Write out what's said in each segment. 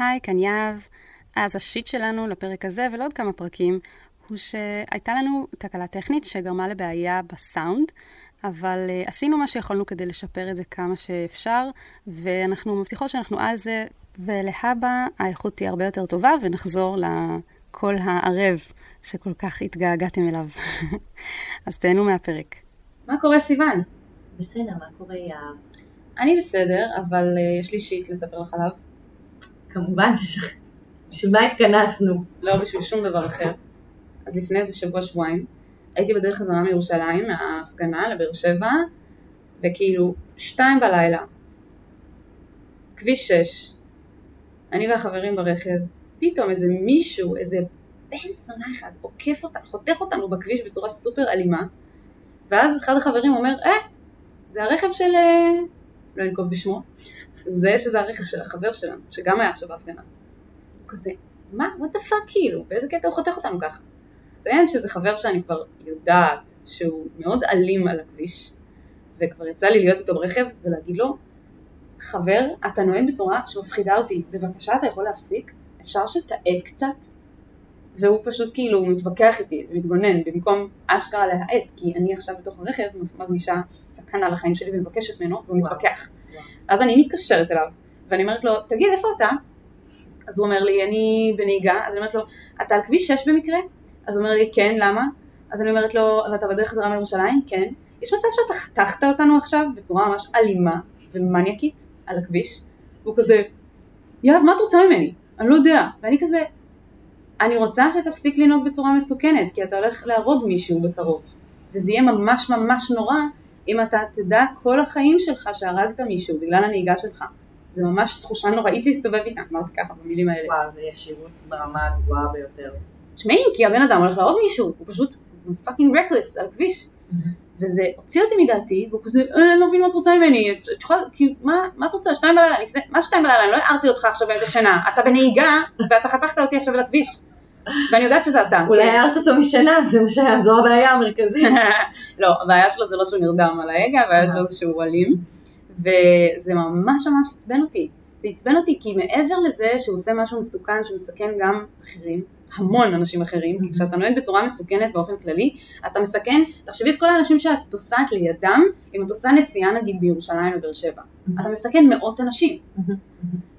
היי, כאן יהב. אז השיט שלנו לפרק הזה ולעוד כמה פרקים הוא שהייתה לנו תקלה טכנית שגרמה לבעיה בסאונד, אבל uh, עשינו מה שיכולנו כדי לשפר את זה כמה שאפשר, ואנחנו מבטיחות שאנחנו על זה, ולהבא האיכות תהיה הרבה יותר טובה, ונחזור לקול הערב שכל כך התגעגעתם אליו. אז תהנו מהפרק. מה קורה סיוון? בסדר, מה קורה יהב? אני בסדר, אבל uh, יש לי שיט לספר לך עליו. כמובן ש... בשביל מה התכנסנו? לא בשביל שום דבר אחר. אז לפני איזה שבוע שבועיים הייתי בדרך חזרה מירושלים, מההפגנה לבאר שבע, וכאילו שתיים בלילה, כביש שש, אני והחברים ברכב, פתאום איזה מישהו, איזה בן זונה אחד, עוקף אותנו, חותך אותנו בכביש בצורה סופר אלימה, ואז אחד החברים אומר, אה, זה הרכב של... אה, לא אנקוב בשמו, הוא מזהה שזה הרכב של החבר שלנו, שגם היה עכשיו בהפגנה. הוא כזה, מה? what the fuck כאילו? באיזה קטע הוא חותך אותנו ככה? ציין שזה חבר שאני כבר יודעת שהוא מאוד אלים על הכביש, וכבר יצא לי להיות איתו ברכב ולהגיד לו, חבר, אתה נוהג בצורה שמפחידה אותי, בבקשה אתה יכול להפסיק? אפשר שתאט קצת? והוא פשוט כאילו מתווכח איתי ומתגונן במקום אשכרה להאט, כי אני עכשיו בתוך הרכב מרגישה סכנה לחיים שלי ומבקשת ממנו והוא מתווכח. אז אני מתקשרת אליו ואני אומרת לו, תגיד איפה אתה? אז הוא אומר לי, אני בנהיגה, אז אני אומרת לו, אתה על כביש 6 במקרה? אז הוא אומר לי, כן, למה? אז אני אומרת לו, ואתה בדרך חזרה מירושלים? כן. יש מצב שאתה חתכת אותנו עכשיו בצורה ממש אלימה ומניאקית על הכביש? והוא כזה, יהב, מה את רוצה ממני? אני לא יודע. ואני כזה, אני רוצה שתפסיק לנהוג בצורה מסוכנת, כי אתה הולך להרוג מישהו בקרוב. וזה יהיה ממש ממש נורא אם אתה תדע כל החיים שלך שהרגת מישהו בגלל הנהיגה שלך. זה ממש תחושה נוראית להסתובב איתה, אמרתי ככה במילים האלה. וואו, זה ישירות ברמה הגבוהה ביותר. תשמעי, כי הבן אדם הולך להרוג מישהו, הוא פשוט fucking reckless על הכביש. וזה הוציא אותי מדעתי, והוא כזה, אה, אני לא מבין מה את רוצה ממני, את יכולה, כאילו, מה, מה את רוצה, שתיים בלילה, מה שתיים בלילה, אני לא הערתי אותך עכשיו באיזה שינה, אתה בנהיגה, ואתה חתכת אותי עכשיו על הכביש. ואני יודעת שזה אתה. אולי הערת אותו משנה, זה מה שהיה, זו הבעיה המרכזית. לא, הבעיה שלו זה לא שהוא נרדם על ההגה, הבעיה שלו זה שהוא אלים, וזה ממש ממש עצבן אותי. זה עצבן אותי כי מעבר לזה שהוא עושה משהו מסוכן שמסכן גם אחרים, המון אנשים אחרים, כי כשאתה נוהג בצורה מסוכנת באופן כללי, אתה מסכן, תחשבי את כל האנשים שאת נוסעת לידם, אם את עושה נסיעה נגיד בירושלים או באר שבע, אתה מסכן מאות אנשים.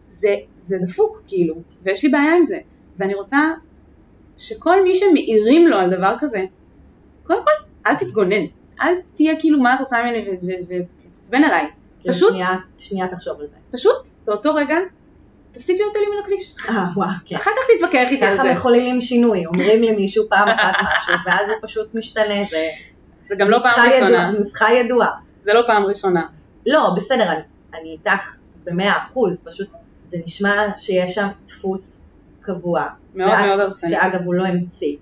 זה, זה דפוק כאילו, ויש לי בעיה עם זה, ואני רוצה שכל מי שמעירים לו על דבר כזה, קודם כל, אל תתגונן, אל תהיה כאילו מה את רוצה ממני ותתעצבן עליי, פשוט, שנייה, שנייה תחשוב על זה. פשוט, באותו רגע, תפסיק להיות אלים על הכביש. אה, וואו, כן. אחר כך תתווכח איתי על ככה זה. מחוללים שינוי, אומרים למישהו פעם אחת משהו, ואז הוא פשוט משתנה, זה זה גם לא פעם ראשונה. נוסחה ידועה. זה לא פעם ראשונה. לא, בסדר, אני, אני איתך במאה אחוז, פשוט זה נשמע שיש שם דפוס קבוע. מאוד ואת- מאוד הרסני. שאגב הוא לא המציא,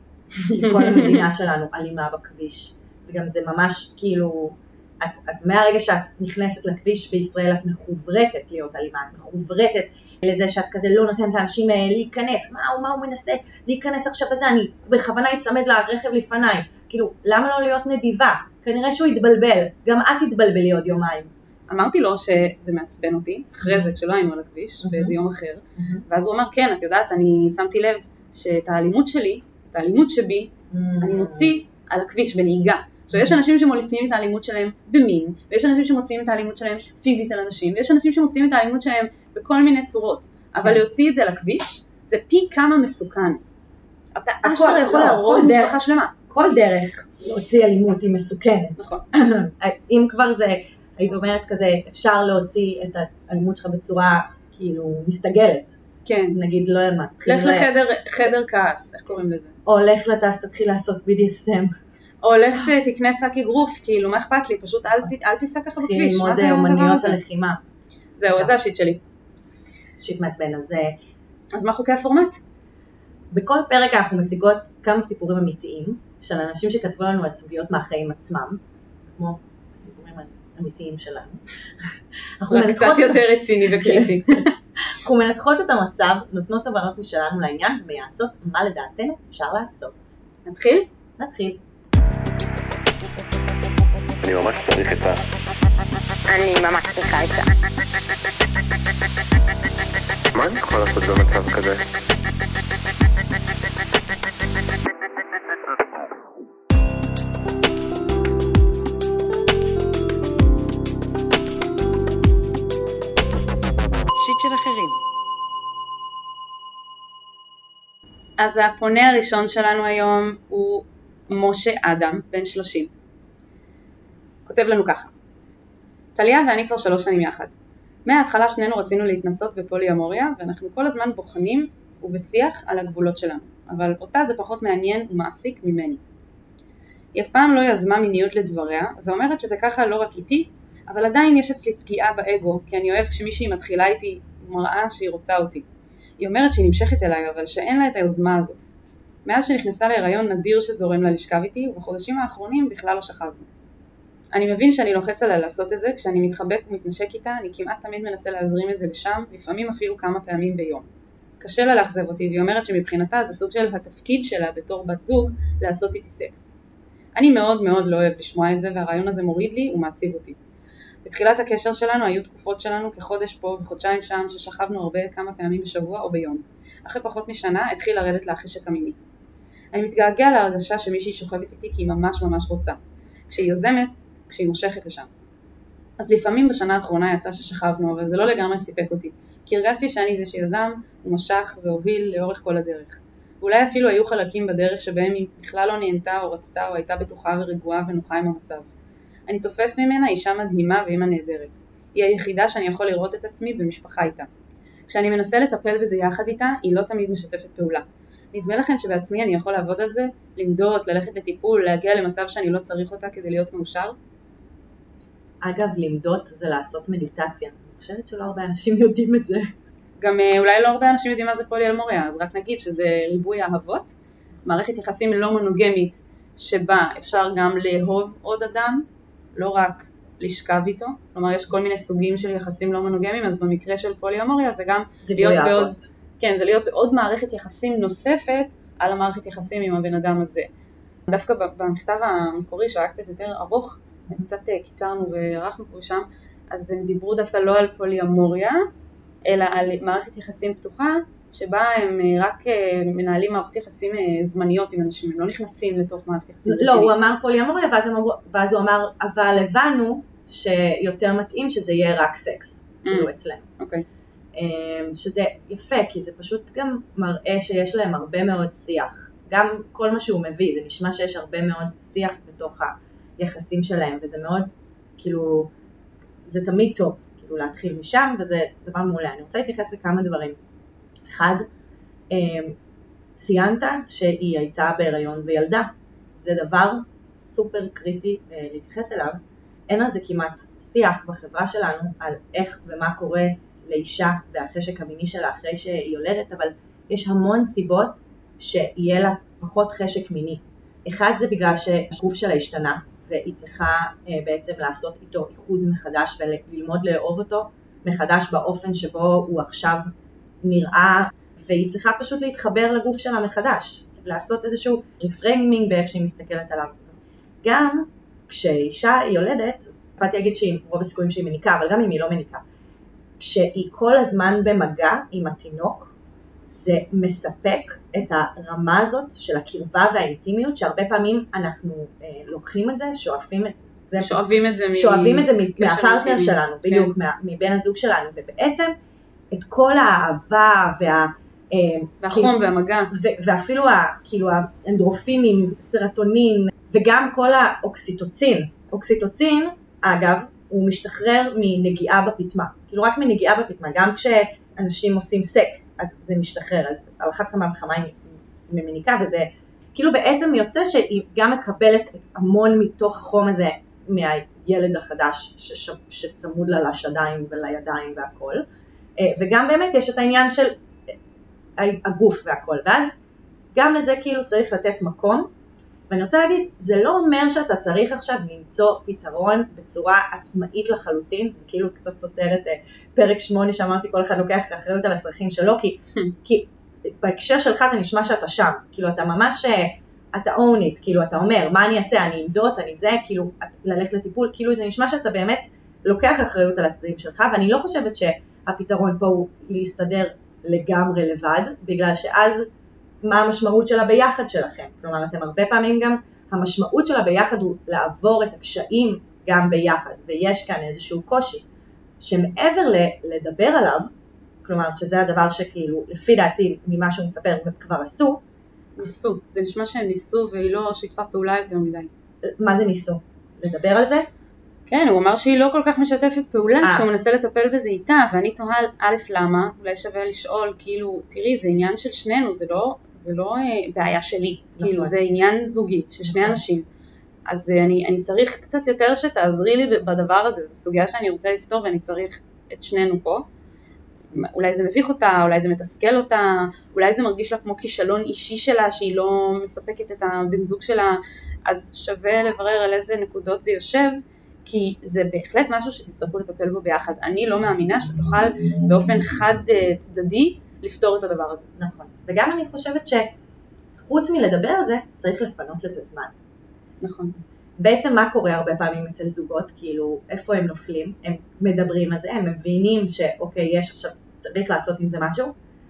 כל המדינה שלנו אלימה בכביש, וגם זה ממש כאילו, את, את מהרגע שאת נכנסת לכביש בישראל את מחוברתת להיות אלימה, את מחוברתת לזה שאת כזה לא נותנת לאנשים אה, להיכנס, מה הוא, מה הוא מנסה להיכנס עכשיו בזה, אני בכוונה אצמד לרכב לפניי, כאילו למה לא להיות נדיבה, כנראה שהוא התבלבל, גם את תתבלבלי עוד יומיים. אמרתי לו שזה מעצבן אותי, אחרי זה כשלא היינו על הכביש. באיזה יום אחר, ואז הוא אמר כן, את יודעת, אני שמתי לב שאת האלימות שלי, את האלימות שבי, אני מוציא על הכביש בנהיגה. עכשיו יש אנשים שמוציאים את האלימות שלהם במין, ויש אנשים שמוציאים את האלימות שלהם פיזית על אנשים, ויש אנשים שמוציאים את האלימות שלהם בכל מיני צורות, אבל. להוציא את זה לכביש, זה פי כמה מסוכן. אתה אשכרה יכול לא, להרוג. משפחה שלמה. כל דרך להוציא אלימות היא מסוכנת. נכון. אם כבר זה, היית אומרת כזה, אפשר להוציא את האלימות שלך בצורה כאילו מסתגלת. כן. נגיד, לא יודע מה, לך לחדר חדר כעס, איך קוראים לזה? או לך לטס, תתחיל לעשות BDSM. או לך תקנה שק אגרוף, כאילו, מה אכפת לי? פשוט אל ת- אל תיסע ככה בכביש. ללמוד הזה? הלחימה. זהו, זה השיט שלי. שיט מעצבן. אז אה, אז מה חוקי הפורמט? בכל פרק אנחנו מציגות כמה סיפורים אמיתיים של אנשים שכתבו לנו על סוגיות מהחיים עצמם, כמו האמיתיים שלנו. אנחנו מנתחות- קצת יותר רציני וקריטי. אנחנו מנתחות את המצב, נותנות תובנות משלנו לעניין ומייעצות מה לדעתנו אפשר לעשות. נתחיל? נתחיל. אני ממש צריך את ה... אני ממש צריכה את זה. מה אני יכול לעשות במצב כזה? אז הפונה הראשון שלנו היום הוא משה אדם, בן 30. כותב לנו ככה: טליה ואני כבר שלוש שנים יחד. מההתחלה שנינו רצינו להתנסות בפוליאמוריה, ואנחנו כל הזמן בוחנים ובשיח על הגבולות שלנו, אבל אותה זה פחות מעניין ומעסיק ממני. היא אף פעם לא יזמה מיניות לדבריה, ואומרת שזה ככה לא רק איתי, אבל עדיין יש אצלי פגיעה באגו, כי אני אוהב כשמישהי מתחילה איתי ומראה שהיא רוצה אותי. היא אומרת שהיא נמשכת אליי, אבל שאין לה את היוזמה הזאת. מאז שנכנסה להיריון נדיר שזורם לה לשכב איתי, ובחודשים האחרונים בכלל לא שכבנו. אני מבין שאני לוחץ עליה לעשות את זה, כשאני מתחבק ומתנשק איתה, אני כמעט תמיד מנסה להזרים את זה לשם, לפעמים אפילו כמה פעמים ביום. קשה לה לאכזב אותי, והיא אומרת שמבחינתה זה סוג של התפקיד שלה בתור בת זוג לעשות איתי סקס. אני מאוד מאוד לא אוהב לשמוע את זה, והרעיון הזה מוריד לי ומעציב אותי. בתחילת הקשר שלנו היו תקופות שלנו כחודש פה וחודשיים שם ששכבנו הרבה כמה פעמים בשבוע או ביום. אחרי פחות משנה התחיל לרדת לה המיני. אני מתגעגע להרגשה שמישהי שוכבת איתי כי היא ממש ממש רוצה. כשהיא יוזמת, כשהיא מושכת לשם. אז לפעמים בשנה האחרונה יצא ששכבנו, אבל זה לא לגמרי סיפק אותי, כי הרגשתי שאני זה שיזם, הוא משך והוביל לאורך כל הדרך. ואולי אפילו היו חלקים בדרך שבהם היא בכלל לא נהנתה או רצתה או הייתה בטוחה ורגועה ונוחה עם המצב. אני תופס ממנה אישה מדהימה ואימא נהדרת. היא היחידה שאני יכול לראות את עצמי במשפחה איתה. כשאני מנסה לטפל בזה יחד איתה, היא לא תמיד משתפת פעולה. נדמה לכם שבעצמי אני יכול לעבוד על זה, למדוד, ללכת לטיפול, להגיע למצב שאני לא צריך אותה כדי להיות מאושר? אגב, למדוד זה לעשות מדיטציה. אני חושבת שלא הרבה אנשים יודעים את זה. גם אה, אולי לא הרבה אנשים יודעים מה זה פוליאלמוריה, אז רק נגיד שזה ריבוי אהבות, מערכת יחסים לא מונוגמית שבה אפשר גם לאהוב עוד אדם, לא רק לשכב איתו, כלומר יש כל מיני סוגים של יחסים לא מונוגמיים, אז במקרה של פוליאמוריה זה גם להיות בעוד. כן, זה להיות בעוד מערכת יחסים נוספת על המערכת יחסים עם הבן אדם הזה. דווקא במכתב המקורי שהיה קצת יותר ארוך, קצת אה, קיצרנו וערכנו פה ושם, אז הם דיברו דווקא לא על פוליאמוריה, אלא על מערכת יחסים פתוחה, שבה הם אה, רק אה, מנהלים מערכות יחסים אה, זמניות עם אנשים, הם לא נכנסים לתוך מערכת יחסים לא, הוא. אמר פוליאמוריה ואז, ואז הוא אמר, אבל הבנו שיותר מתאים שזה יהיה רק סקס, כאילו אצלנו. אוקיי. שזה יפה, כי זה פשוט גם מראה שיש להם הרבה מאוד שיח. גם כל מה שהוא מביא, זה נשמע שיש הרבה מאוד שיח בתוך היחסים שלהם, וזה מאוד, כאילו, זה תמיד טוב, כאילו להתחיל משם, וזה דבר מעולה. אני רוצה להתייחס לכמה דברים. אחד, אמ, ציינת שהיא הייתה בהיריון וילדה. זה דבר סופר קריטי אה, להתייחס אליו. אין על זה כמעט שיח בחברה שלנו על איך ומה קורה לאישה והחשק המיני שלה אחרי שהיא יולדת, אבל יש המון סיבות שיהיה לה פחות חשק מיני. אחד זה בגלל שהגוף שלה השתנה והיא צריכה אה, בעצם לעשות איתו איחוד מחדש וללמוד לאהוב אותו מחדש באופן שבו הוא עכשיו נראה והיא צריכה פשוט להתחבר לגוף שלה מחדש, לעשות איזשהו reframing באיך שהיא מסתכלת עליו. גם כשאישה יולדת, באתי להגיד שהיא רוב הסיכויים שהיא מניקה, אבל גם אם היא לא מניקה, כשהיא כל הזמן במגע עם התינוק, זה מספק את הרמה הזאת של הקרבה והאינטימיות, שהרבה פעמים אנחנו אה, לוקחים את זה, שואפים את זה, שואבים את זה מ... את מהפרטנר. שלנו, כן. בדיוק, מה- מבן הזוג שלנו, ובעצם את כל האהבה וה... אה, והחום והמגע. ו- ואפילו ה- כאילו האנדרופינים, סרטונין, וגם כל האוקסיטוצין. אוקסיטוצין, אגב, הוא משתחרר מנגיעה בפטמה. כאילו רק מנגיעה בפטמה, גם כשאנשים עושים סקס, אז זה משתחרר, אז על אחת כמה וכמה היא היא מניקה, וזה כאילו בעצם יוצא שהיא גם מקבלת המון מתוך החום הזה מהילד החדש שצמוד לה לשדיים ולידיים והכל, וגם באמת יש את העניין של הגוף והכל, ואז גם לזה כאילו צריך לתת מקום, ואני רוצה להגיד, זה לא אומר שאתה צריך עכשיו למצוא פתרון בצורה עצמאית לחלוטין, זה כאילו קצת סותר את אה, פרק 8 שאמרתי כל אחד לוקח אחריות על הצרכים שלו, כי, כי בהקשר שלך זה נשמע שאתה שם, כאילו אתה ממש, אה, אתה own it, כאילו אתה אומר, מה אני אעשה, אני אמדוד, אני זה, כאילו את- ללכת לטיפול, כאילו זה נשמע שאתה באמת לוקח אחריות על הצדדים שלך, ואני לא חושבת ש... הפתרון פה הוא להסתדר לגמרי לבד, בגלל שאז מה המשמעות של הביחד שלכם? כלומר, אתם הרבה פעמים גם, המשמעות של הביחד הוא לעבור את הקשיים גם ביחד, ויש כאן איזשהו קושי, שמעבר ל- לדבר עליו, כלומר שזה הדבר שכאילו, לפי דעתי, ממה שהוא מספר, הם כבר עשו, ניסו, זה נשמע שהם ניסו והיא לא שיתפה פעולה יותר מדי. מה זה ניסו? לדבר על זה? כן, הוא אמר שהיא לא כל כך משתפת פעולה אה. כשהוא מנסה לטפל בזה איתה, ואני תוהה א' למה, אולי שווה לשאול, כאילו, תראי, זה עניין של שנינו, זה לא, זה לא אה, בעיה שלי, נכון. כאילו, זה עניין זוגי, של שני נכון. אנשים. אז אה, אני, אני צריך קצת יותר שתעזרי לי בדבר הזה, זו סוגיה שאני רוצה לפתור ואני צריך את שנינו פה. אולי זה מביך אותה, אולי זה מתסכל אותה, אולי זה מרגיש לה כמו כישלון אישי שלה שהיא לא מספקת את הבן זוג שלה, אז שווה לברר על איזה נקודות זה יושב, כי זה בהחלט משהו שתצטרכו לטפל בו ביחד. אני לא מאמינה שתוכל באופן חד אה, צדדי לפתור את הדבר הזה. נכון. וגם אני חושבת שחוץ מלדבר על זה, צריך לפנות לזה זמן. נכון. בעצם מה קורה הרבה פעמים אצל זוגות, כאילו איפה הם נופלים, הם מדברים על זה, הם מבינים שאוקיי, יש עכשיו, צריך לעשות עם זה משהו,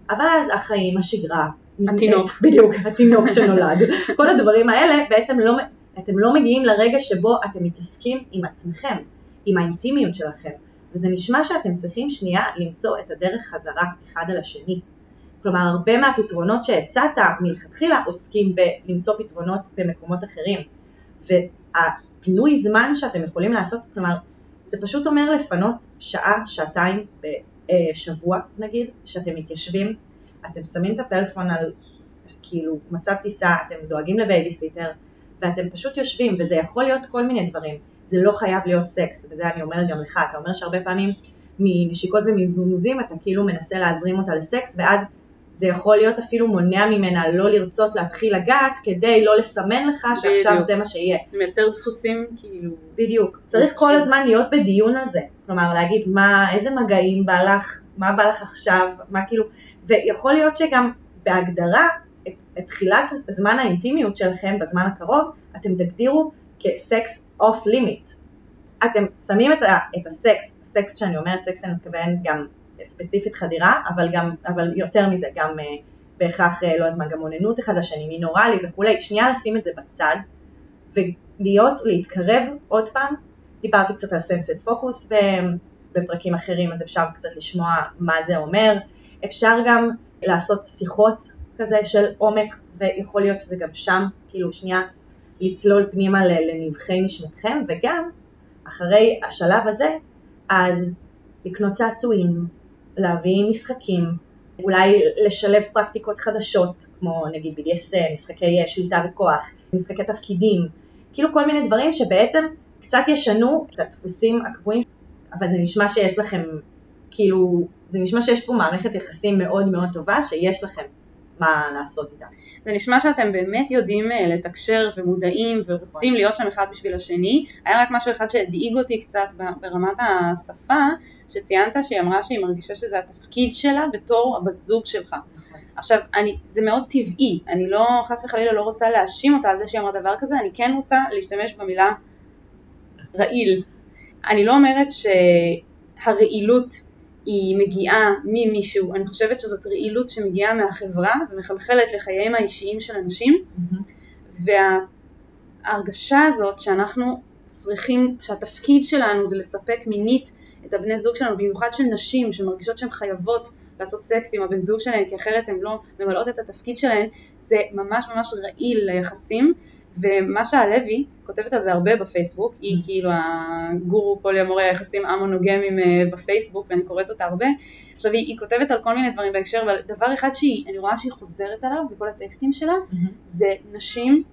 אבל אז החיים, השגרה, התינוק. בדיוק, התינוק שנולד, כל הדברים האלה בעצם לא, אתם לא מגיעים לרגע שבו אתם מתעסקים עם עצמכם, עם האינטימיות שלכם, וזה נשמע שאתם צריכים שנייה למצוא את הדרך חזרה אחד על השני. כלומר, הרבה מהפתרונות שהצעת מלכתחילה עוסקים בלמצוא פתרונות במקומות אחרים. והפינוי זמן שאתם יכולים לעשות, כלומר, זה פשוט אומר לפנות שעה, שעתיים בשבוע נגיד, שאתם מתיישבים, אתם שמים את הפלאפון על כאילו מצב טיסה, אתם דואגים לבייביסיטר, ואתם פשוט יושבים, וזה יכול להיות כל מיני דברים, זה לא חייב להיות סקס, וזה אני אומרת גם לך, אתה אומר שהרבה פעמים מנשיקות ומזמוזים אתה כאילו מנסה להזרים אותה לסקס, ואז זה יכול להיות אפילו מונע ממנה לא לרצות להתחיל לגעת כדי לא לסמן לך שעכשיו בדיוק. זה מה שיהיה. זה מייצר דפוסים כאילו... בדיוק. צריך כל הזמן להיות בדיון על זה. כלומר להגיד מה, איזה מגעים בא לך, מה בא לך עכשיו, מה כאילו, ויכול להיות שגם בהגדרה את, תחילת זמן האינטימיות שלכם בזמן הקרוב, אתם תגדירו כסקס off limit. אתם שמים את, ה, את הסקס, סקס שאני אומרת סקס אני מתכוון גם ספציפית חדירה, אבל, גם, אבל יותר מזה, גם אה, בהכרח, אה, לא יודעת מה, גם אוננות אחד לשני, מין אורלי וכולי, שנייה לשים את זה בצד, ולהיות, להתקרב עוד פעם, דיברתי קצת על סנסד פוקוס בפרקים אחרים, אז אפשר קצת לשמוע מה זה אומר, אפשר גם לעשות שיחות כזה של עומק, ויכול להיות שזה גם שם, כאילו שנייה לצלול פנימה לנבחי נשמתכם, וגם אחרי השלב הזה, אז לקנות צעצועים, להביא משחקים, אולי לשלב פרקטיקות חדשות, כמו נגיד BDSM, משחקי שליטה וכוח, משחקי תפקידים, כאילו כל מיני דברים שבעצם קצת ישנו את הדפוסים הקבועים, אבל זה נשמע שיש לכם, כאילו, זה נשמע שיש פה מערכת יחסים מאוד מאוד טובה, שיש לכם מה לעשות איתה. זה נשמע שאתם באמת יודעים אה, לתקשר ומודעים ורוצים להיות שם אחד בשביל השני. היה רק משהו אחד שהדאיג אותי קצת ברמת השפה, שציינת שהיא אמרה שהיא מרגישה שזה התפקיד שלה בתור הבת זוג שלך. עכשיו, אני, זה מאוד טבעי, אני לא, חס וחלילה לא רוצה להאשים אותה על זה שהיא אמרה דבר כזה, אני כן רוצה להשתמש במילה רעיל. אני לא אומרת שהרעילות היא מגיעה ממישהו, אני חושבת שזאת רעילות שמגיעה מהחברה ומחלחלת לחייהם האישיים של אנשים, וההרגשה הזאת שאנחנו צריכים, שהתפקיד שלנו זה לספק מינית את הבני זוג שלנו, במיוחד של נשים שמרגישות שהן חייבות לעשות סקס עם הבן זוג שלהן, כי אחרת הן לא ממלאות את התפקיד שלהן, זה ממש ממש רעיל ליחסים, ומשה הלוי כותבת על זה הרבה בפייסבוק, היא כאילו הגורו פוליאמורי היחסים המונוגמיים אה, בפייסבוק, ואני קוראת אותה הרבה. עכשיו היא, היא כותבת על כל מיני דברים בהקשר, אבל דבר אחד שאני רואה שהיא חוזרת עליו בכל הטקסטים שלה, זה נשים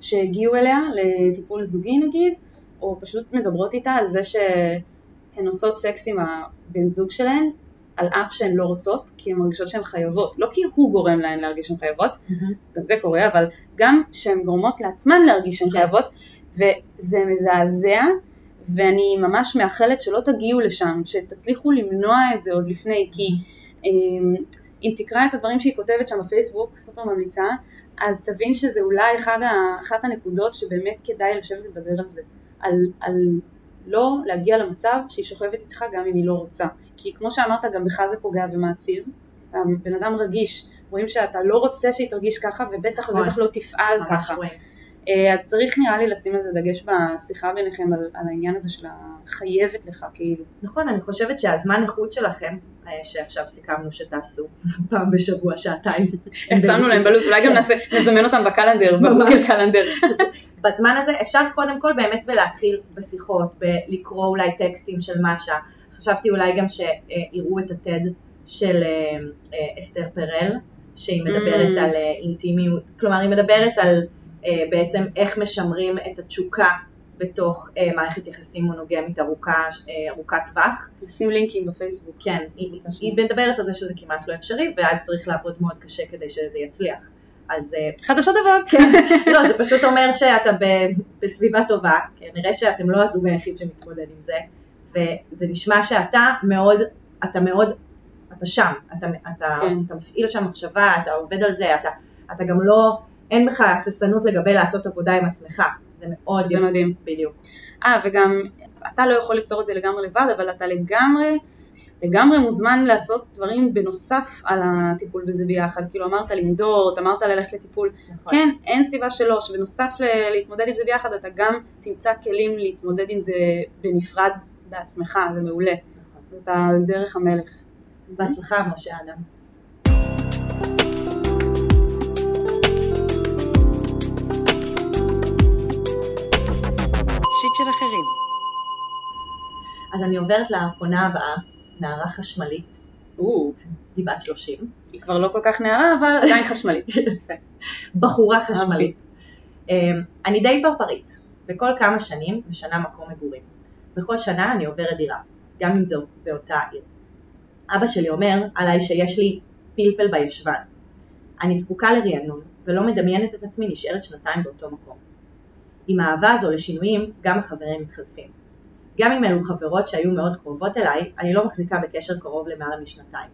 שהגיעו אליה לטיפול זוגי נגיד, או פשוט מדברות איתה על זה שהן עושות סקס עם הבן זוג שלהן, על אף שהן לא רוצות, כי הן מרגישות שהן חייבות. לא כי הוא גורם להן להרגיש שהן חייבות, גם זה קורה, אבל גם שהן גורמות לעצמן להרגיש שהן חייבות, וזה מזעזע, ואני ממש מאחלת שלא תגיעו לשם, שתצליחו למנוע את זה עוד לפני, כי אמ, אם תקרא את הדברים שהיא כותבת שם בפייסבוק, סופר ממליצה, אז תבין שזה אולי אחד ה, אחת הנקודות שבאמת כדאי לשבת לדבר על זה, על, על לא להגיע למצב שהיא שוכבת איתך גם אם היא לא רוצה. כי כמו שאמרת, גם בך זה פוגע ומעציב. אתה בן אדם רגיש, רואים שאתה לא רוצה שהיא תרגיש ככה, ובטח נכון. ובטח לא תפעל ככה. אה, אז צריך נראה לי לשים על זה דגש בשיחה ביניכם, על, על העניין הזה של החייבת לך, כאילו. נכון, אני חושבת שהזמן איכות שלכם, אה, שעכשיו סיכמנו שתעשו פעם בשבוע, שעתיים. שמנו להם בלו"ז, אולי גם נעשה, נזמן אותם בקלנדר, בגוגל קלנדר. בזמן הזה אפשר קודם כל באמת בלהתחיל בשיחות, בלקרוא אולי טקסטים של משה. חשבתי אולי גם שיראו את הטד של אה, אה, אסתר פרל, שהיא מדברת Mm. על אה, אינטימיות, כלומר היא מדברת על בעצם איך משמרים את התשוקה בתוך אה, מערכת יחסים מונוגמית ארוכה, אה, ארוכת טווח. נשים לינקים בפייסבוק. כן, היא, היא מדברת על זה שזה כמעט לא אפשרי, ואז צריך לעבוד מאוד קשה כדי שזה יצליח. אז אה, חדשות טובות. כן, לא, זה פשוט אומר שאתה בסביבה טובה, כנראה שאתם לא הזוג היחיד שמתמודד עם זה, וזה נשמע שאתה מאוד, אתה מאוד, אתה שם, אתה, אתה, כן. אתה מפעיל שם מחשבה, אתה עובד על זה, אתה, אתה גם לא, אין בך הססנות לגבי לעשות עבודה עם עצמך, זה מאוד שזה מדהים. בדיוק. אה, וגם אתה לא יכול לפתור את זה לגמרי לבד, אבל אתה לגמרי, לגמרי מוזמן לעשות דברים בנוסף על הטיפול בזה ביחד. כאילו אמרת למדוד, אמרת ללכת לטיפול. נכון. כן, אין סיבה שלא, שבנוסף ל- להתמודד עם זה ביחד, אתה גם תמצא כלים להתמודד עם זה בנפרד בעצמך, זה מעולה. נכון. אתה על דרך המלך. בהצלחה, משה אדם. שיט של אחרים. אז אני עוברת לפונה הבאה, נערה חשמלית, היא בת 30, היא כבר לא כל כך נערה, אבל עדיין חשמלית. בחורה חשמלית. אמ, אני די פרפרית, בכל כמה שנים משנה מקום מגורים. בכל שנה אני עוברת דירה, גם אם זו באותה עיר. אבא שלי אומר עליי שיש לי פלפל בישבן. אני זקוקה לרענון, ולא מדמיינת את עצמי נשארת שנתיים באותו מקום. עם האהבה הזו לשינויים, גם החברים מתחלפים. גם אם אלו חברות שהיו מאוד קרובות אליי, אני לא מחזיקה בקשר קרוב למעלה משנתיים.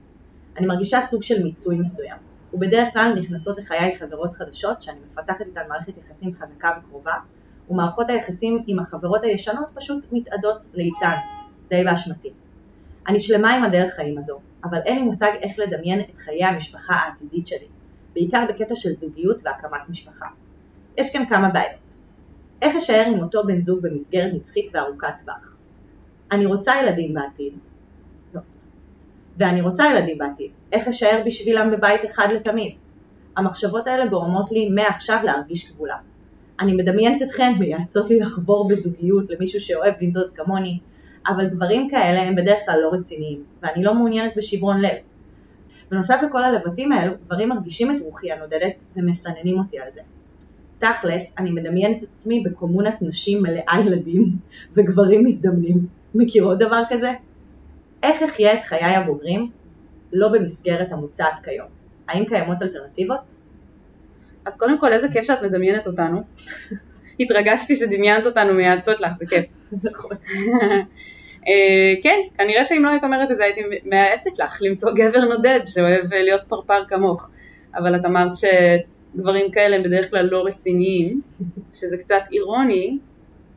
אני מרגישה סוג של מיצוי מסוים. ובדרך כלל נכנסות לחיי חברות חדשות שאני מפתחת איתן מערכת יחסים חזקה וקרובה, ומערכות היחסים עם החברות הישנות פשוט מתאדות לאיתן, די באשמתי. אני שלמה עם הדרך חיים הזו, אבל אין לי מושג איך לדמיין את חיי המשפחה העתידית שלי, בעיקר בקטע של זוגיות והקמת משפחה. יש כאן כמה בעיות. איך אשאר עם אותו בן זוג במסגרת נצחית וארוכת טווח? אני רוצה ילדים בעתיד. לא. ואני רוצה ילדים בעתיד. איך אשאר בשבילם בבית אחד לתמיד? המחשבות האלה גורמות לי מעכשיו להרגיש כבולה. אני מדמיינת אתכן מייעצות לי לחבור בזוגיות למישהו שאוהב לנדוד כמוני, אבל גברים כאלה הם בדרך כלל לא רציניים, ואני לא מעוניינת בשברון לב. בנוסף לכל הלבטים האלו, גברים מרגישים את רוחי הנודדת ומסננים אותי על זה. תכלס, אני מדמיינת את עצמי בקומונת נשים מלאה ילדים וגברים מזדמנים. מכירות דבר כזה? איך אחיה את חיי הבוגרים לא במסגרת המוצעת כיום? האם קיימות אלטרנטיבות? אז קודם כל, איזה כיף שאת מדמיינת אותנו. התרגשתי שדמיינת אותנו מייעצות לך, זה כיף. נכון. אה, כן, כנראה שאם לא היית אומרת את זה הייתי מייעצת לך למצוא גבר נודד שאוהב אה, להיות פרפר כמוך. אבל את אמרת שגברים כאלה הם בדרך כלל לא רציניים, שזה קצת אירוני,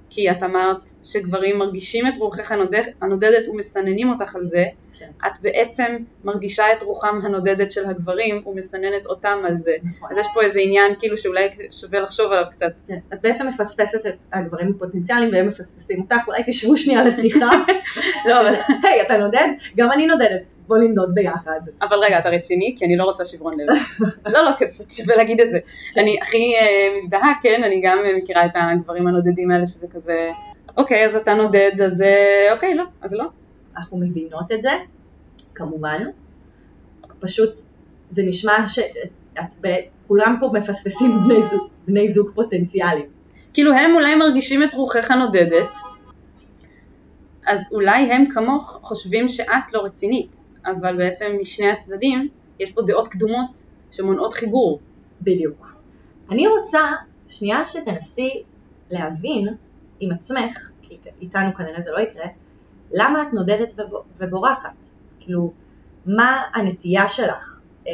כי את אמרת שגברים מרגישים את רוחך הנודד, הנודדת ומסננים אותך על זה, כן. את בעצם מרגישה את רוחם הנודדת של הגברים ומסננת אותם על זה. נכון. אז יש פה איזה עניין כאילו שאולי שווה לחשוב עליו קצת. כן. את בעצם מפספסת את הגברים הפוטנציאליים והם מפספסים אותך, אולי תשבו שנייה לשיחה. לא, אבל היי, אתה נודד? גם אני נודדת. בוא לנדוד ביחד. אבל רגע, אתה רציני? כי אני לא רוצה שברון לב. לא, לא, קצת שווה להגיד את זה. אני הכי אה, מזדהה, כן, אני גם אה, מכירה את הגברים הנודדים האלה שזה כזה, אוקיי, אז אתה נודד, אז אה, אוקיי, לא, אז לא. אנחנו מבינות את זה, כמובן. פשוט זה נשמע שאת ב... כולם פה מפספסים בני זוג, בני זוג פוטנציאליים. כאילו הם אולי מרגישים את רוחך הנודדת, אז אולי הם כמוך חושבים שאת לא רצינית, אבל בעצם משני הצדדים יש פה דעות קדומות שמונעות חיבור. בדיוק. אני רוצה שנייה שתנסי להבין עם עצמך, כי איתנו כנראה זה לא יקרה, למה את נודדת ובו- ובורחת? כאילו, מה הנטייה שלך? אה,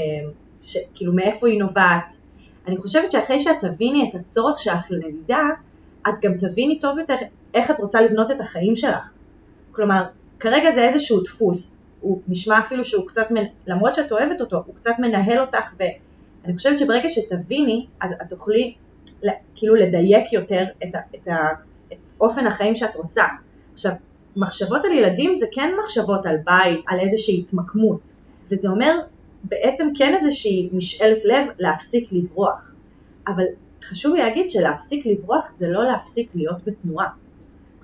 ש, כאילו, מאיפה היא נובעת? אני חושבת שאחרי שאת תביני את הצורך שלך לנדידה, את גם תביני טוב יותר איך את רוצה לבנות את החיים שלך. כלומר, כרגע זה איזשהו דפוס, הוא נשמע אפילו שהוא קצת. למרות שאת אוהבת אותו, הוא קצת מנהל אותך, ואני חושבת שברגע שתביני, אז את תוכלי כאילו לדייק יותר את, ה... את, ה... את אופן החיים שאת רוצה. עכשיו, מחשבות על ילדים זה כן מחשבות על בית, על איזושהי התמקמות, וזה אומר בעצם כן איזושהי משאלת לב להפסיק לברוח. אבל חשוב להגיד שלהפסיק לברוח זה לא להפסיק להיות בתנועה.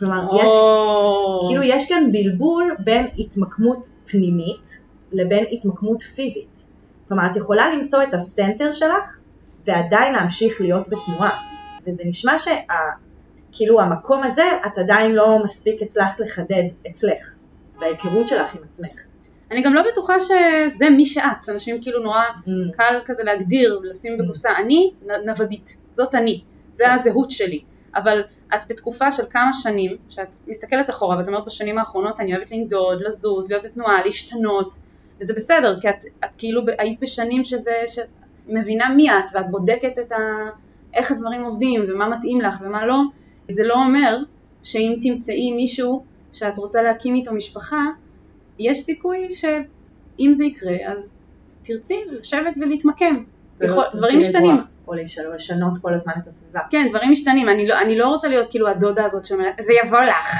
כלומר, או... יש, כאילו יש כאן בלבול בין התמקמות פנימית לבין התמקמות פיזית. כלומר, את יכולה למצוא את הסנטר שלך ועדיין להמשיך להיות בתנועה. וזה נשמע שה... כאילו המקום הזה את עדיין לא מספיק הצלחת לחדד אצלך, בהיכרות שלך עם עצמך. אני גם לא בטוחה שזה מי שאת, אנשים כאילו נורא Mm. קל כזה להגדיר ולשים בקופסה, אני נ- נוודית, זאת אני, זה הזהות שלי, אבל את בתקופה של כמה שנים, שאת מסתכלת אחורה ואת אומרת בשנים האחרונות אני אוהבת לנדוד, לזוז, להיות בתנועה, להשתנות, וזה בסדר, כי את, את כאילו היית בשנים שזה, שאת מבינה מי את ואת בודקת את ה... איך הדברים עובדים ומה מתאים לך ומה לא, זה לא אומר שאם תמצאי מישהו שאת רוצה להקים איתו משפחה, יש סיכוי שאם זה יקרה, אז תרצי לשבת ולהתמקם. יכול, תרצי דברים משתנים. או לשנות- כל הזמן את הסביבה. כן, דברים משתנים. אני לא, אני לא רוצה להיות כאילו הדודה הזאת שאומרת, זה יבוא לך.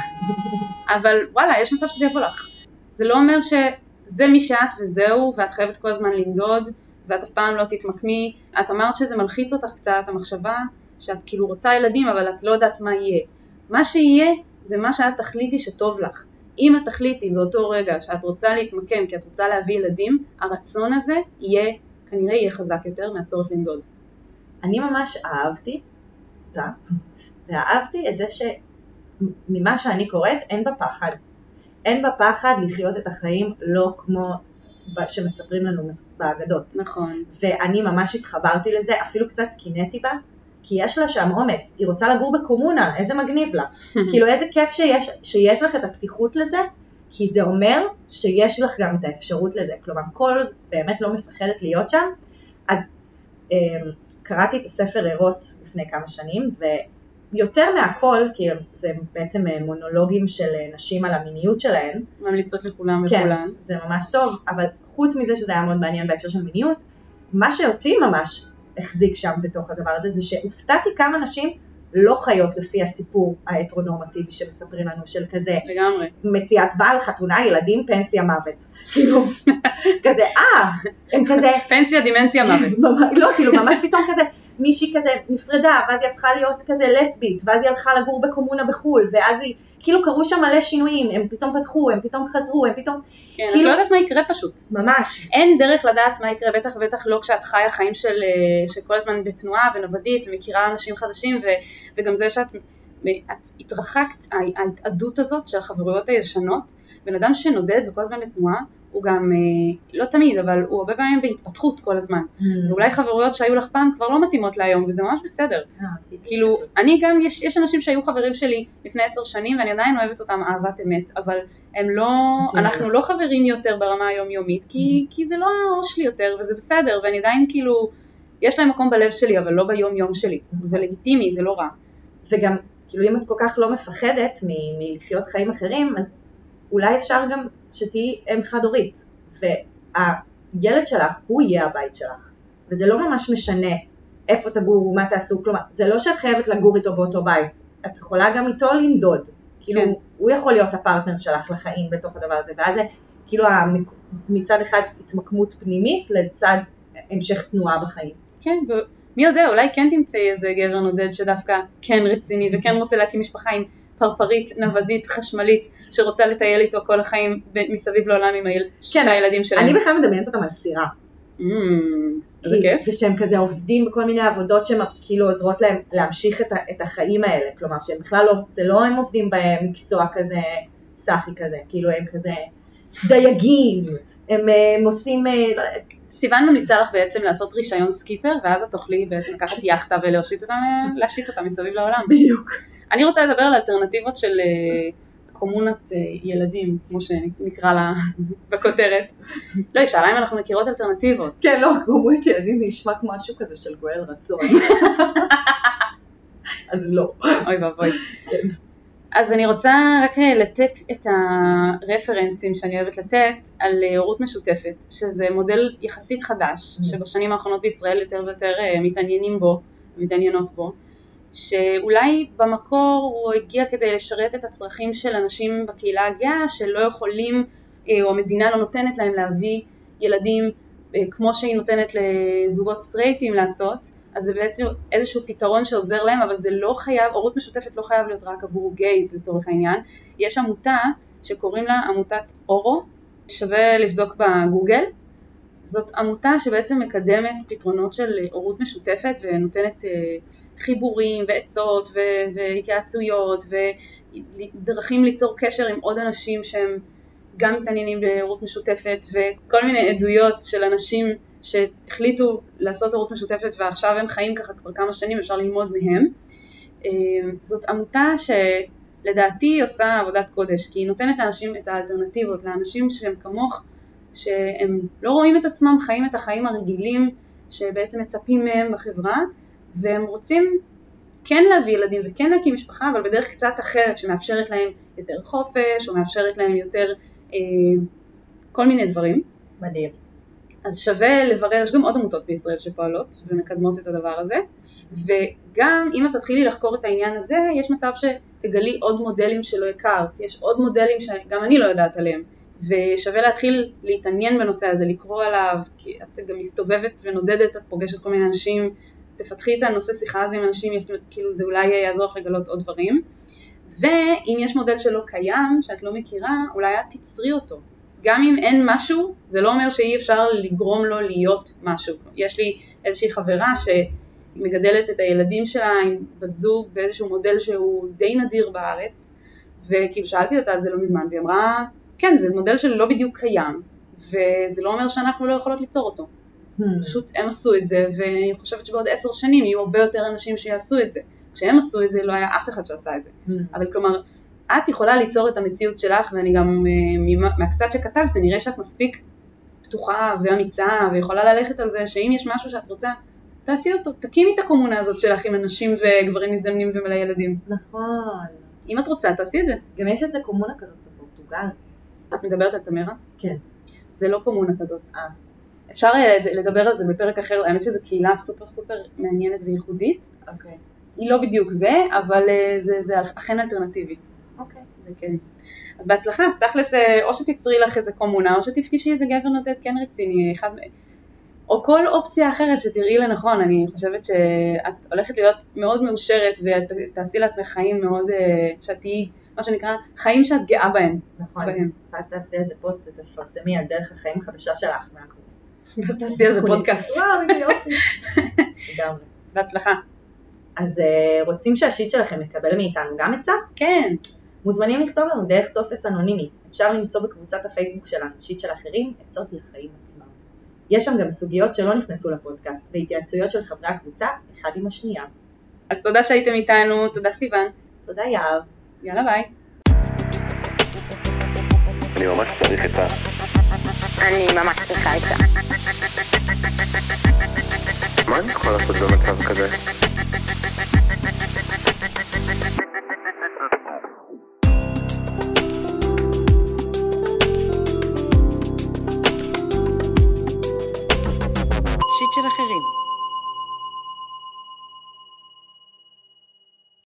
אבל וואלה, יש מצב שזה יבוא לך. זה לא אומר שזה מי שאת וזהו, ואת חייבת כל הזמן לנדוד, ואת אף פעם לא תתמקמי. את אמרת שזה מלחיץ אותך קצת, המחשבה שאת כאילו רוצה ילדים, אבל את לא יודעת מה יהיה. מה שיהיה, זה מה שאת תחליטי שטוב לך. אם את תחליטי באותו רגע שאת רוצה להתמקם כי את רוצה להביא ילדים, הרצון הזה יהיה, כנראה יהיה חזק יותר מהצורך לנדוד. אני ממש אהבתי אותה, ואהבתי את זה שממה שאני קוראת אין בה פחד. אין בה פחד לחיות את החיים לא כמו שמספרים לנו באגדות. נכון. ואני ממש התחברתי לזה, אפילו קצת קינאתי בה, כי יש לה שם אומץ, היא רוצה לגור בקומונה, איזה מגניב לה. כאילו איזה כיף שיש, שיש לך את הפתיחות לזה, כי זה אומר שיש לך גם את האפשרות לזה. כלומר, כל באמת לא מפחדת להיות שם. אז אמ, קראתי את הספר ערות לפני כמה שנים, ויותר מהכל, כי זה בעצם אה, מונולוגים של אה, נשים על המיניות שלהן, ממליצות לכולם כן, וכולן. זה ממש טוב, אבל חוץ מזה שזה היה מאוד מעניין בהקשר של מיניות, מה שאותי ממש החזיק שם בתוך הדבר הזה, זה שהופתעתי כמה נשים לא חיות לפי הסיפור ההטרונורמטיבי שמספרים לנו, של כזה לגמרי. מציאת בעל, חתונה, ילדים, פנסיה, מוות. כאילו, כזה, אה, הם כזה, פנסיה, דימנציה, מוות. לא, כאילו ממש פתאום כזה, מישהי כזה נפרדה, ואז היא הפכה להיות כזה לסבית, ואז היא הלכה לגור בקומונה בחו"ל, ואז היא, כאילו קרו שם מלא שינויים, הם פתאום פתחו, הם פתאום חזרו, הם פתאום, כן, את כאילו- לא יודעת מה יקרה פשוט. ממש, אין דרך לדעת מה יקרה, בטח ובטח לא כשאת חיה חיים של, אה, שכל הזמן בתנועה ונוודית ומכירה אנשים חדשים ו, וגם זה שאת את התרחקת, הה- ההתאדות הזאת של החברויות הישנות, בן אדם שנודד וכל הזמן בתנועה, הוא גם, אה, לא תמיד, אבל הוא הרבה פעמים בהתפתחות כל הזמן. ואולי חברויות שהיו לך פעם כבר לא מתאימות להיום, וזה ממש בסדר. כאילו, אני גם, יש, יש אנשים שהיו חברים שלי לפני עשר שנים ואני עדיין אוהבת אותם אהבת אמת, אבל הם לא, כן. אנחנו לא חברים יותר ברמה היומיומית, כי, כי זה לא הראש שלי יותר, וזה בסדר, ואני עדיין כאילו, יש להם מקום בלב שלי, אבל לא ביום יום שלי. זה לגיטימי, זה לא רע. וגם, כאילו אם את כל כך לא מפחדת מלחיות חיים אחרים, אז אולי אפשר גם שתהיי אם חד הורית, והילד שלך הוא יהיה הבית שלך, וזה לא ממש משנה איפה תגורו, מה תעשו, כלומר, זה לא שאת חייבת לגור איתו באותו בית, את יכולה גם איתו לנדוד, כאילו כן. הוא יכול להיות הפרטנר שלך לחיים בתוך הדבר הזה, ואז זה כאילו המק- מצד אחד התמקמות פנימית לצד המשך תנועה בחיים. כן, ומי יודע, אולי כן תמצאי איזה גבר נודד שדווקא כן רציני וכן רוצה להקים משפחה עם פרפרית, נוודית, חשמלית, שרוצה לטייל איתו כל החיים מסביב לעולם עם היל... שישה ילדים שלהם. אני בכלל מדמיינת אותם על סירה. Mm, כי- כיף. ושהם כזה עובדים בכל מיני עבודות שהן כאילו עוזרות להם להמשיך את, את החיים האלה, כלומר שהם בכלל לא, זה לא הם עובדים במקצוע כזה סאחי כזה, כאילו הם כזה דייגים, הם, אה, הם עושים, אה, לא סיוון ממליצה לך בעצם לעשות רישיון סקיפר, ואז את תוכלי בעצם לקחת יאכטה ולהושיט אותה, אותה מסביב לעולם. בדיוק, אני רוצה לדבר על אלטרנטיבות של אה, קומונת ילדים, כמו שנקרא לה בכותרת. לא, היא שאלה אם אנחנו מכירות אלטרנטיבות. כן לא, גומרת ילדים זה נשמע כמו משהו כזה של גואל רצון, אז לא, אוי ואבוי. כן. אז אני רוצה רק אה, לתת את הרפרנסים שאני אוהבת לתת על אה, הורות משותפת, שזה מודל יחסית חדש, Mm. שבשנים האחרונות בישראל יותר ויותר אה, מתעניינים בו, מתעניינות בו, שאולי במקור הוא הגיע כדי לשרת את הצרכים של אנשים בקהילה הגאה שלא יכולים, או המדינה לא נותנת להם להביא ילדים כמו שהיא נותנת לזוגות סטרייטים לעשות, אז זה בעצם איזשהו פתרון שעוזר להם, אבל זה לא חייב, הורות משותפת לא חייב להיות רק עבור גייז לצורך העניין. יש עמותה שקוראים לה עמותת אורו, שווה לבדוק בגוגל. זאת עמותה שבעצם מקדמת פתרונות של הורות משותפת ונותנת אה, חיבורים ועצות ו- והתייעצויות ודרכים ליצור קשר עם עוד אנשים שהם גם מתעניינים בהורות משותפת וכל מיני עדויות של אנשים שהחליטו לעשות הורות משותפת ועכשיו הם חיים ככה כבר כמה שנים, אפשר ללמוד מהם. אה, זאת עמותה שלדעתי עושה עבודת קודש, כי היא נותנת לאנשים את האלטרנטיבות, לאנשים שהם כמוך, שהם לא רואים את עצמם חיים את החיים הרגילים שבעצם מצפים מהם בחברה, והם רוצים כן להביא ילדים וכן להקים משפחה, אבל בדרך קצת אחרת, שמאפשרת להם יותר חופש, או מאפשרת להם יותר אה, כל מיני דברים. מדהים. אז שווה לברר, יש גם עוד עמותות בישראל שפועלות ומקדמות את הדבר הזה, וגם אם את תתחילי לחקור את העניין הזה, יש מצב שתגלי עוד מודלים שלא הכרת, יש עוד מודלים שגם אני לא יודעת עליהם, ושווה להתחיל להתעניין בנושא הזה, לקרוא עליו, כי את גם מסתובבת ונודדת, את פוגשת כל מיני אנשים, תפתחי את הנושא שיחה הזה עם אנשים, כאילו זה אולי יעזור לך לגלות עוד דברים, ואם יש מודל שלא קיים, שאת לא מכירה, אולי את תצרי אותו. גם אם אין משהו, זה לא אומר שאי אפשר לגרום לו להיות משהו. יש לי איזושהי חברה שמגדלת את הילדים שלה עם בת זוג באיזשהו מודל שהוא די נדיר בארץ, וכאילו שאלתי אותה על זה לא מזמן, והיא אמרה, כן, זה מודל שלא בדיוק קיים, וזה לא אומר שאנחנו לא יכולות ליצור אותו. Hmm. פשוט הם עשו את זה, ואני חושבת שבעוד עשר שנים יהיו הרבה יותר אנשים שיעשו את זה. כשהם עשו את זה לא היה אף אחד שעשה את זה. Hmm. אבל כלומר, את יכולה ליצור את המציאות שלך, ואני גם, אה, מהקצת שכתבת, זה נראה שאת מספיק פתוחה ואמיצה, ויכולה ללכת על זה, שאם יש משהו שאת רוצה, תעשי אותו, תקימי את הקומונה הזאת שלך עם אנשים וגברים מזדמנים ומלא ילדים. נכון. אם את רוצה, תעשי את זה. גם יש איזה קומונה כזאת בפורטוגל. את מדברת על תמרה? כן. זה לא קומונה כזאת. אה. אפשר אה, לדבר על זה בפרק אחר, האמת שזו קהילה סופר סופר מעניינת וייחודית. אוקיי. היא לא בדיוק זה, אבל אה, זה, זה אכן אלטרנטיבי. אוקיי. זה כן. אז בהצלחה, תכלס אה, או שתצרי לך איזה קומונה, או שתפגשי איזה גבר נודד כן רציני, אחד, או כל אופציה אחרת שתראי לנכון, אני חושבת שאת הולכת להיות מאוד מאושרת ותעשי לעצמך חיים מאוד, אה, שאת תהיי, מה שנקרא, חיים שאת גאה בהם. נכון. ואז תעשי איזה פוסט ותפרסמי על דרך החיים החדשה שלך. ואז תעשי על זה פודקאסט. וואו, איזה יופי. לגמרי. בהצלחה. אז אה, רוצים שה shit שלכם יקבל מאיתנו גם עצה? כן, מוזמנים לכתוב לנו דרך טופס אנונימי. אפשר למצוא בקבוצת הפייסבוק שלנו שיט של אחרים, עצות לחיים עצמם. יש שם גם סוגיות שלא נכנסו לפודקאסט, והתייעצויות של חברי הקבוצה, אחד עם השנייה. אז תודה שהייתם איתנו, תודה סיוון. תודה יהב. יאללה ביי. אני ממש צריך את ה... אני ממש צריכה את זה. מה אני יכול לעשות במצב כזה?